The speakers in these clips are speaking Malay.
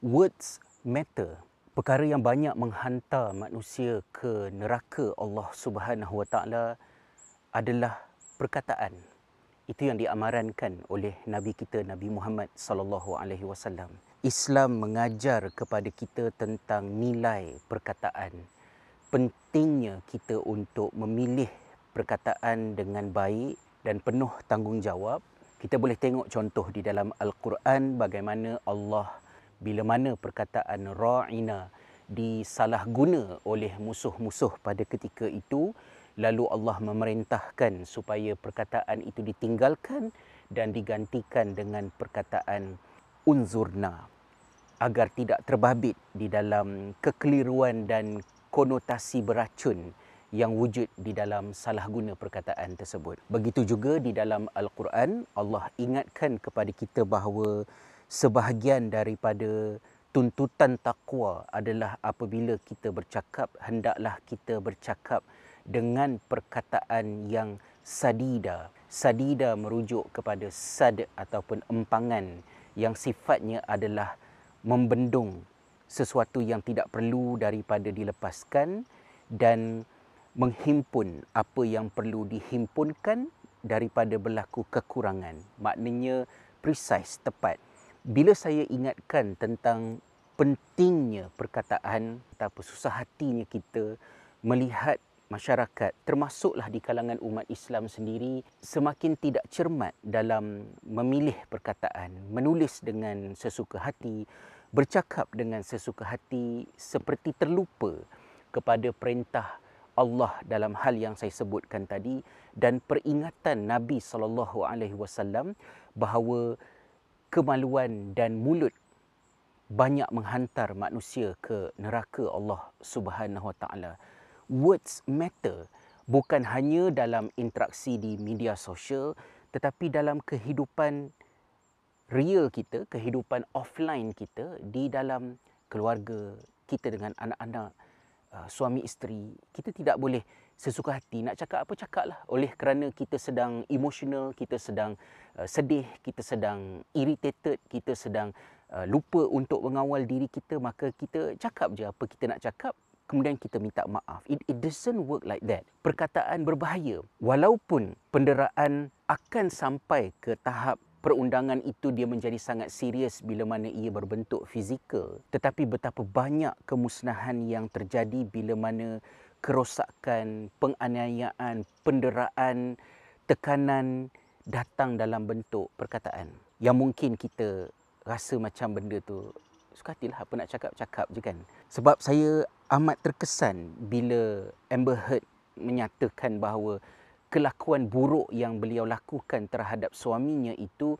words matter. Perkara yang banyak menghantar manusia ke neraka Allah Subhanahu Wa Taala adalah perkataan. Itu yang diamarankan oleh Nabi kita Nabi Muhammad sallallahu alaihi wasallam. Islam mengajar kepada kita tentang nilai perkataan. Pentingnya kita untuk memilih perkataan dengan baik dan penuh tanggungjawab. Kita boleh tengok contoh di dalam Al-Quran bagaimana Allah bila mana perkataan ra'ina disalahguna oleh musuh-musuh pada ketika itu lalu Allah memerintahkan supaya perkataan itu ditinggalkan dan digantikan dengan perkataan unzurna agar tidak terbabit di dalam kekeliruan dan konotasi beracun yang wujud di dalam salah guna perkataan tersebut. Begitu juga di dalam Al-Quran, Allah ingatkan kepada kita bahawa sebahagian daripada tuntutan takwa adalah apabila kita bercakap hendaklah kita bercakap dengan perkataan yang sadida. Sadida merujuk kepada sad ataupun empangan yang sifatnya adalah membendung sesuatu yang tidak perlu daripada dilepaskan dan menghimpun apa yang perlu dihimpunkan daripada berlaku kekurangan. Maknanya precise, tepat bila saya ingatkan tentang pentingnya perkataan atau susah hatinya kita melihat masyarakat termasuklah di kalangan umat Islam sendiri semakin tidak cermat dalam memilih perkataan menulis dengan sesuka hati bercakap dengan sesuka hati seperti terlupa kepada perintah Allah dalam hal yang saya sebutkan tadi dan peringatan Nabi sallallahu alaihi wasallam bahawa kemaluan dan mulut banyak menghantar manusia ke neraka Allah Subhanahu Wa Taala. Words matter bukan hanya dalam interaksi di media sosial tetapi dalam kehidupan real kita, kehidupan offline kita di dalam keluarga kita dengan anak-anak, uh, suami isteri. Kita tidak boleh sesuka hati nak cakap apa cakaplah oleh kerana kita sedang emotional, kita sedang Uh, sedih, kita sedang irritated, kita sedang uh, lupa untuk mengawal diri kita, maka kita cakap je apa kita nak cakap, kemudian kita minta maaf. It, it doesn't work like that. Perkataan berbahaya. Walaupun penderaan akan sampai ke tahap perundangan itu dia menjadi sangat serius bila mana ia berbentuk fizikal tetapi betapa banyak kemusnahan yang terjadi bila mana kerosakan penganiayaan penderaan tekanan datang dalam bentuk perkataan. Yang mungkin kita rasa macam benda tu suka hatilah apa nak cakap cakap je kan. Sebab saya amat terkesan bila Amber Heard menyatakan bahawa kelakuan buruk yang beliau lakukan terhadap suaminya itu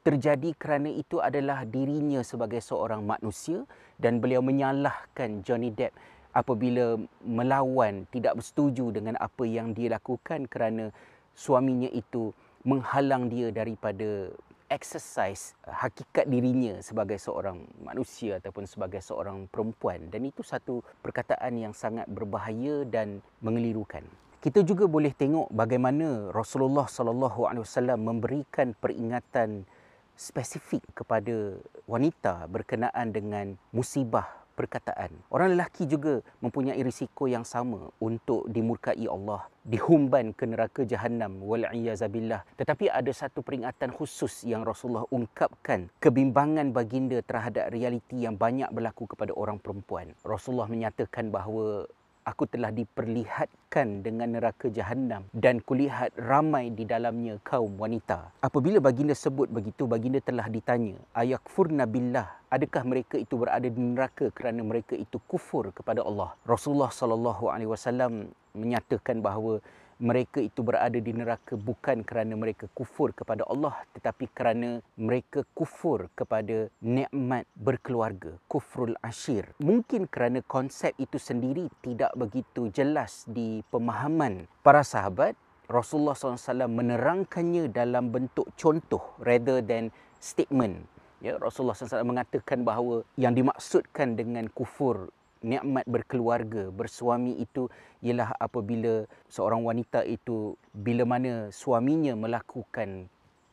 terjadi kerana itu adalah dirinya sebagai seorang manusia dan beliau menyalahkan Johnny Depp apabila melawan tidak bersetuju dengan apa yang dia lakukan kerana suaminya itu menghalang dia daripada exercise uh, hakikat dirinya sebagai seorang manusia ataupun sebagai seorang perempuan dan itu satu perkataan yang sangat berbahaya dan mengelirukan. Kita juga boleh tengok bagaimana Rasulullah sallallahu alaihi wasallam memberikan peringatan spesifik kepada wanita berkenaan dengan musibah perkataan. Orang lelaki juga mempunyai risiko yang sama untuk dimurkai Allah, dihumban ke neraka jahanam wal iyazabillah. Tetapi ada satu peringatan khusus yang Rasulullah ungkapkan kebimbangan baginda terhadap realiti yang banyak berlaku kepada orang perempuan. Rasulullah menyatakan bahawa aku telah diperlihatkan dengan neraka jahanam dan kulihat ramai di dalamnya kaum wanita. Apabila baginda sebut begitu, baginda telah ditanya, ayakfurna billah, adakah mereka itu berada di neraka kerana mereka itu kufur kepada Allah? Rasulullah sallallahu alaihi wasallam menyatakan bahawa mereka itu berada di neraka bukan kerana mereka kufur kepada Allah tetapi kerana mereka kufur kepada nikmat berkeluarga kufrul ashir mungkin kerana konsep itu sendiri tidak begitu jelas di pemahaman para sahabat Rasulullah SAW menerangkannya dalam bentuk contoh rather than statement. Ya Rasulullah SAW mengatakan bahawa yang dimaksudkan dengan kufur nikmat berkeluarga, bersuami itu ialah apabila seorang wanita itu bila mana suaminya melakukan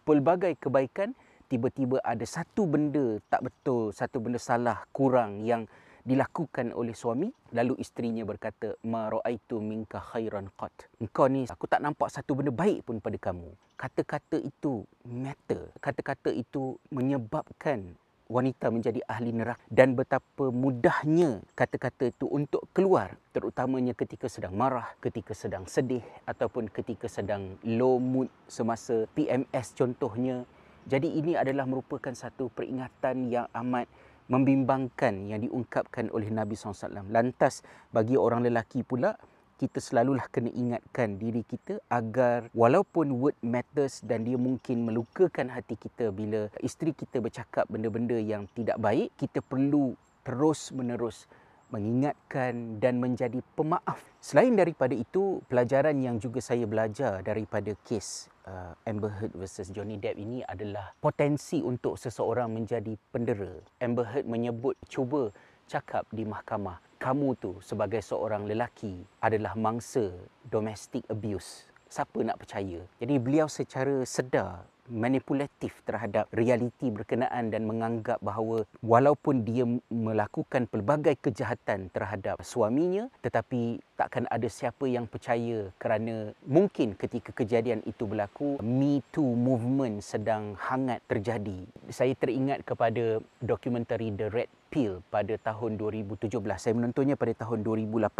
pelbagai kebaikan tiba-tiba ada satu benda tak betul, satu benda salah, kurang yang dilakukan oleh suami lalu isterinya berkata ma raaitu minka khairan qat. Engkau ni aku tak nampak satu benda baik pun pada kamu. Kata-kata itu matter. Kata-kata itu menyebabkan wanita menjadi ahli neraka dan betapa mudahnya kata-kata itu untuk keluar terutamanya ketika sedang marah, ketika sedang sedih ataupun ketika sedang low mood semasa PMS contohnya. Jadi ini adalah merupakan satu peringatan yang amat membimbangkan yang diungkapkan oleh Nabi SAW. Lantas bagi orang lelaki pula kita selalulah kena ingatkan diri kita agar walaupun word matters dan dia mungkin melukakan hati kita bila isteri kita bercakap benda-benda yang tidak baik, kita perlu terus menerus mengingatkan dan menjadi pemaaf. Selain daripada itu, pelajaran yang juga saya belajar daripada kes uh, Amber Heard versus Johnny Depp ini adalah potensi untuk seseorang menjadi pendera. Amber Heard menyebut cuba cakap di mahkamah kamu tu sebagai seorang lelaki adalah mangsa domestic abuse. Siapa nak percaya? Jadi beliau secara sedar manipulatif terhadap realiti berkenaan dan menganggap bahawa walaupun dia melakukan pelbagai kejahatan terhadap suaminya tetapi takkan ada siapa yang percaya kerana mungkin ketika kejadian itu berlaku Me Too movement sedang hangat terjadi. Saya teringat kepada dokumentari The Red Pill pada tahun 2017. Saya menontonnya pada tahun 2018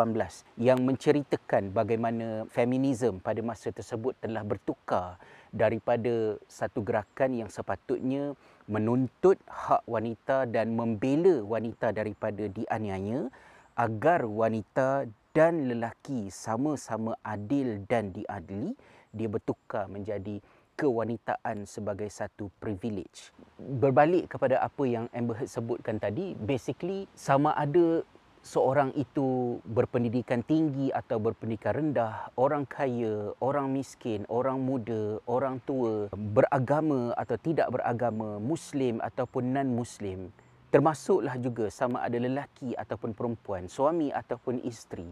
yang menceritakan bagaimana feminisme pada masa tersebut telah bertukar daripada satu gerakan yang sepatutnya menuntut hak wanita dan membela wanita daripada dianiaya agar wanita dan lelaki sama-sama adil dan diadili dia bertukar menjadi kewanitaan sebagai satu privilege. Berbalik kepada apa yang Amber Heard sebutkan tadi, basically sama ada seorang itu berpendidikan tinggi atau berpendidikan rendah, orang kaya, orang miskin, orang muda, orang tua, beragama atau tidak beragama, muslim ataupun non-muslim, termasuklah juga sama ada lelaki ataupun perempuan, suami ataupun isteri.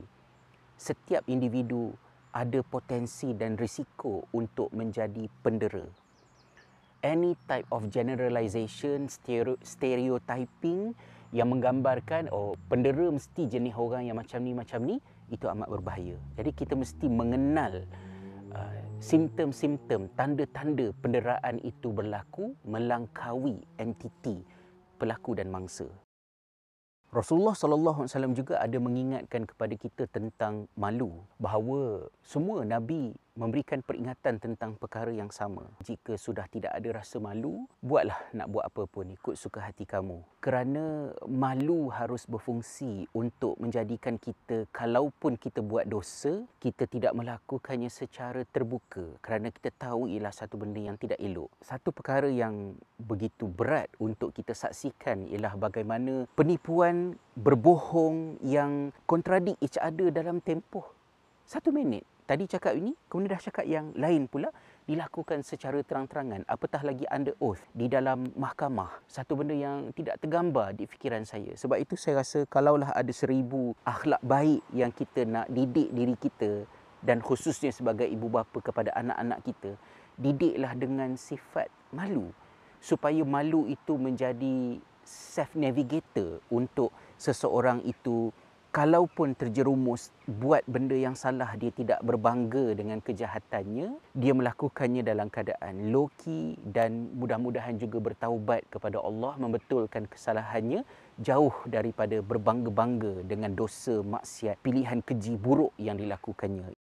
Setiap individu ada potensi dan risiko untuk menjadi pendera. Any type of generalization, stereotyping, yang menggambarkan oh pendera mesti jenis orang yang macam ni macam ni itu amat berbahaya. Jadi kita mesti mengenal uh, simptom-simptom tanda-tanda penderaan itu berlaku melangkaui entiti pelaku dan mangsa. Rasulullah sallallahu alaihi wasallam juga ada mengingatkan kepada kita tentang malu bahawa semua nabi memberikan peringatan tentang perkara yang sama. Jika sudah tidak ada rasa malu, buatlah nak buat apa pun ikut suka hati kamu. Kerana malu harus berfungsi untuk menjadikan kita kalaupun kita buat dosa, kita tidak melakukannya secara terbuka kerana kita tahu ialah satu benda yang tidak elok. Satu perkara yang begitu berat untuk kita saksikan ialah bagaimana penipuan berbohong yang kontradik each other dalam tempoh satu minit. Tadi cakap ini, kemudian dah cakap yang lain pula dilakukan secara terang-terangan. Apatah lagi under oath di dalam mahkamah satu benda yang tidak tergambar di fikiran saya. Sebab itu saya rasa kalaulah ada seribu akhlak baik yang kita nak didik diri kita dan khususnya sebagai ibu bapa kepada anak-anak kita didiklah dengan sifat malu. Supaya malu itu menjadi self navigator untuk seseorang itu kalaupun terjerumus buat benda yang salah dia tidak berbangga dengan kejahatannya dia melakukannya dalam keadaan low key dan mudah-mudahan juga bertaubat kepada Allah membetulkan kesalahannya jauh daripada berbangga-bangga dengan dosa maksiat pilihan keji buruk yang dilakukannya.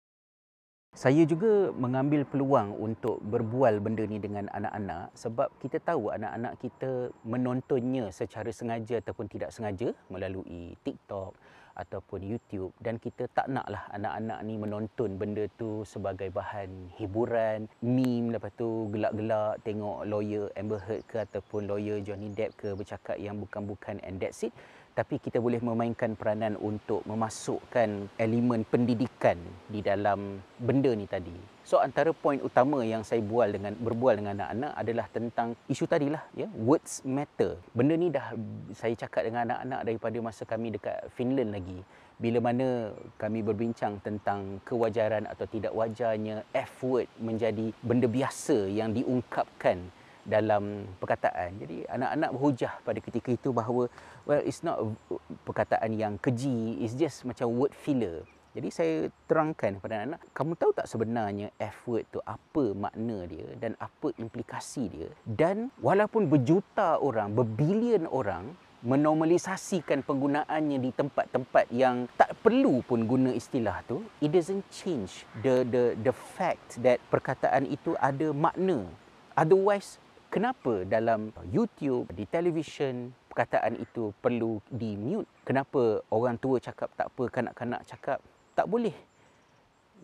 Saya juga mengambil peluang untuk berbual benda ni dengan anak-anak sebab kita tahu anak-anak kita menontonnya secara sengaja ataupun tidak sengaja melalui TikTok ataupun YouTube dan kita tak naklah anak-anak ni menonton benda tu sebagai bahan hiburan, meme lepas tu gelak-gelak tengok lawyer Amber Heard ke ataupun lawyer Johnny Depp ke bercakap yang bukan-bukan and that's it tapi kita boleh memainkan peranan untuk memasukkan elemen pendidikan di dalam benda ni tadi. So antara poin utama yang saya bual dengan berbual dengan anak-anak adalah tentang isu tadilah ya, words matter. Benda ni dah saya cakap dengan anak-anak daripada masa kami dekat Finland lagi. Bila mana kami berbincang tentang kewajaran atau tidak wajarnya F word menjadi benda biasa yang diungkapkan dalam perkataan. Jadi anak-anak berhujah pada ketika itu bahawa well it's not perkataan yang keji, it's just macam word filler. Jadi saya terangkan kepada anak-anak, kamu tahu tak sebenarnya F word tu apa makna dia dan apa implikasi dia? Dan walaupun berjuta orang, berbilion orang menormalisasikan penggunaannya di tempat-tempat yang tak perlu pun guna istilah tu it doesn't change the the the fact that perkataan itu ada makna. Otherwise kenapa dalam YouTube di television perkataan itu perlu di mute kenapa orang tua cakap tak apa kanak-kanak cakap tak boleh.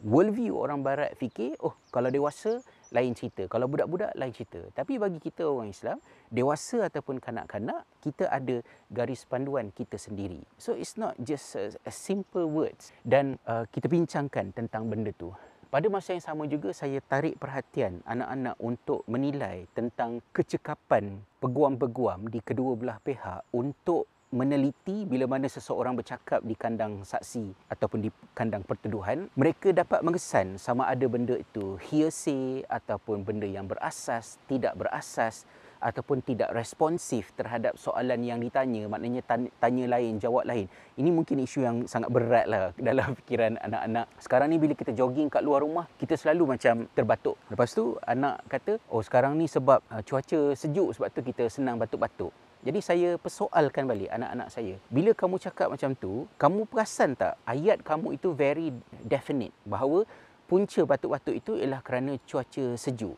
Worldview orang barat fikir oh kalau dewasa lain cerita. Kalau budak-budak lain cerita. Tapi bagi kita orang Islam dewasa ataupun kanak-kanak kita ada garis panduan kita sendiri. So it's not just a, a simple words. Dan uh, kita bincangkan tentang benda tu pada masa yang sama juga saya tarik perhatian anak-anak untuk menilai tentang kecekapan peguam-peguam di kedua belah pihak untuk meneliti bila mana seseorang bercakap di kandang saksi ataupun di kandang pertuduhan. Mereka dapat mengesan sama ada benda itu hearsay ataupun benda yang berasas tidak berasas ataupun tidak responsif terhadap soalan yang ditanya maknanya tanya lain jawab lain ini mungkin isu yang sangat berat lah dalam fikiran anak-anak sekarang ni bila kita jogging kat luar rumah kita selalu macam terbatuk lepas tu anak kata oh sekarang ni sebab uh, cuaca sejuk sebab tu kita senang batuk-batuk jadi saya persoalkan balik anak-anak saya. Bila kamu cakap macam tu, kamu perasan tak ayat kamu itu very definite bahawa punca batuk-batuk itu ialah kerana cuaca sejuk.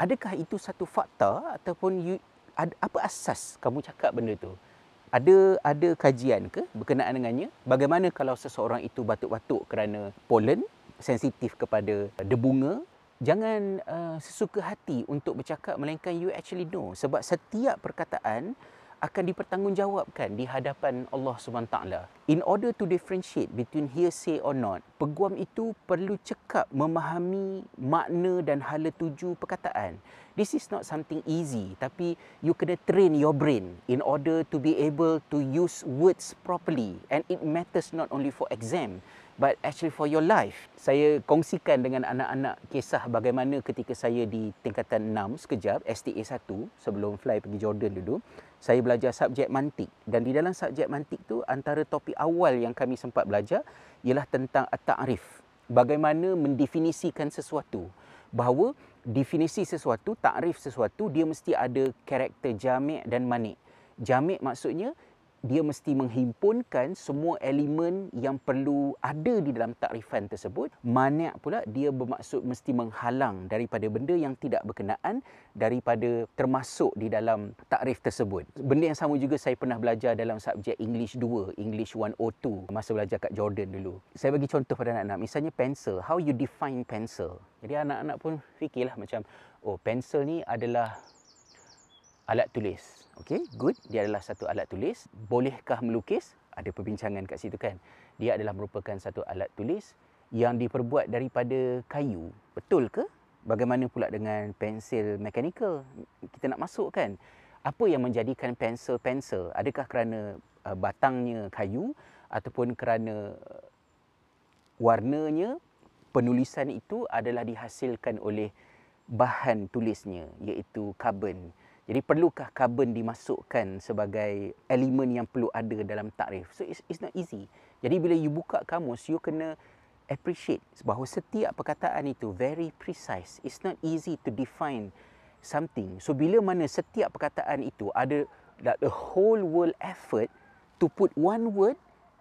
Adakah itu satu fakta ataupun you, ad, apa asas kamu cakap benda tu? Ada ada kajian ke berkenaan dengannya? Bagaimana kalau seseorang itu batuk-batuk kerana polen, sensitif kepada debunga jangan uh, sesuka hati untuk bercakap melainkan you actually know sebab setiap perkataan akan dipertanggungjawabkan di hadapan Allah taala. In order to differentiate between hearsay or not, peguam itu perlu cekap memahami makna dan hala tuju perkataan. This is not something easy tapi you kena train your brain in order to be able to use words properly and it matters not only for exam but actually for your life. Saya kongsikan dengan anak-anak kisah bagaimana ketika saya di tingkatan 6 sekejap, STA 1 sebelum fly pergi Jordan dulu, saya belajar subjek mantik dan di dalam subjek mantik tu antara topik awal yang kami sempat belajar ialah tentang at-ta'rif. Bagaimana mendefinisikan sesuatu. Bahawa definisi sesuatu, takrif sesuatu dia mesti ada karakter jamik dan manik. Jamik maksudnya dia mesti menghimpunkan semua elemen yang perlu ada di dalam takrifan tersebut. Maniak pula dia bermaksud mesti menghalang daripada benda yang tidak berkenaan daripada termasuk di dalam takrif tersebut. Benda yang sama juga saya pernah belajar dalam subjek English 2, English 102 masa belajar kat Jordan dulu. Saya bagi contoh pada anak-anak, misalnya pencil, how you define pencil. Jadi anak-anak pun fikirlah macam, oh pencil ni adalah alat tulis. Okey, good. Dia adalah satu alat tulis. Bolehkah melukis? Ada perbincangan kat situ kan. Dia adalah merupakan satu alat tulis yang diperbuat daripada kayu. Betul ke? Bagaimana pula dengan pensel mechanical? Kita nak masuk kan? Apa yang menjadikan pensel-pensel? Adakah kerana uh, batangnya kayu ataupun kerana uh, warnanya penulisan itu adalah dihasilkan oleh bahan tulisnya iaitu karbon. Jadi perlukah karbon dimasukkan sebagai elemen yang perlu ada dalam takrif? So it's, it's not easy. Jadi bila you buka kamus, you kena appreciate bahawa setiap perkataan itu very precise. It's not easy to define something. So bila mana setiap perkataan itu ada the whole world effort to put one word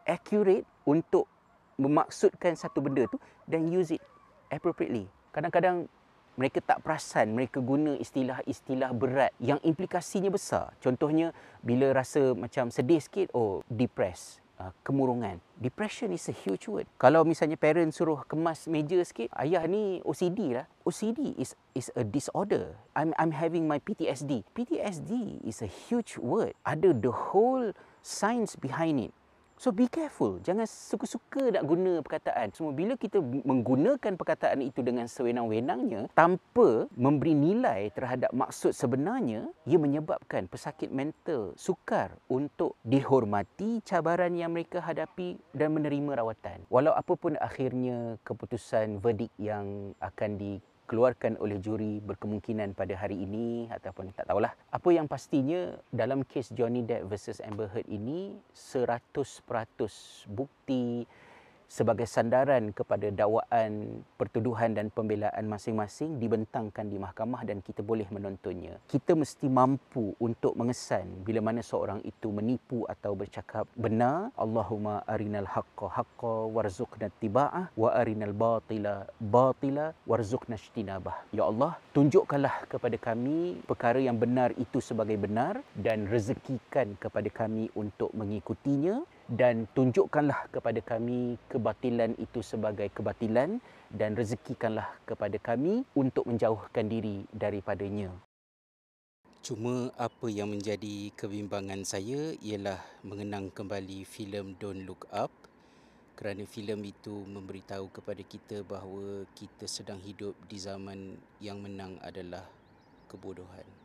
accurate untuk memaksudkan satu benda tu dan use it appropriately. Kadang-kadang mereka tak perasan mereka guna istilah-istilah berat yang implikasinya besar. Contohnya bila rasa macam sedih sikit, oh depressed, uh, kemurungan. Depression is a huge word. Kalau misalnya parent suruh kemas meja sikit, ayah ni OCD lah. OCD is is a disorder. I'm I'm having my PTSD. PTSD is a huge word. Ada the whole science behind it. So be careful. Jangan suka-suka nak guna perkataan. Semua bila kita menggunakan perkataan itu dengan sewenang-wenangnya tanpa memberi nilai terhadap maksud sebenarnya, ia menyebabkan pesakit mental sukar untuk dihormati cabaran yang mereka hadapi dan menerima rawatan. Walau apapun akhirnya keputusan verdik yang akan di dikeluarkan oleh juri berkemungkinan pada hari ini ataupun tak tahulah. Apa yang pastinya dalam kes Johnny Depp versus Amber Heard ini 100% bukti sebagai sandaran kepada dakwaan, pertuduhan dan pembelaan masing-masing dibentangkan di mahkamah dan kita boleh menontonnya. Kita mesti mampu untuk mengesan bila mana seorang itu menipu atau bercakap benar. Allahumma arinal haqqa haqqa warzuqna tiba'ah wa arinal batila batila warzuqna ijtinabah. Ya Allah, tunjukkanlah kepada kami perkara yang benar itu sebagai benar dan rezekikan kepada kami untuk mengikutinya dan tunjukkanlah kepada kami kebatilan itu sebagai kebatilan dan rezekikanlah kepada kami untuk menjauhkan diri daripadanya. Cuma apa yang menjadi kebimbangan saya ialah mengenang kembali filem Don't Look Up kerana filem itu memberitahu kepada kita bahawa kita sedang hidup di zaman yang menang adalah kebodohan.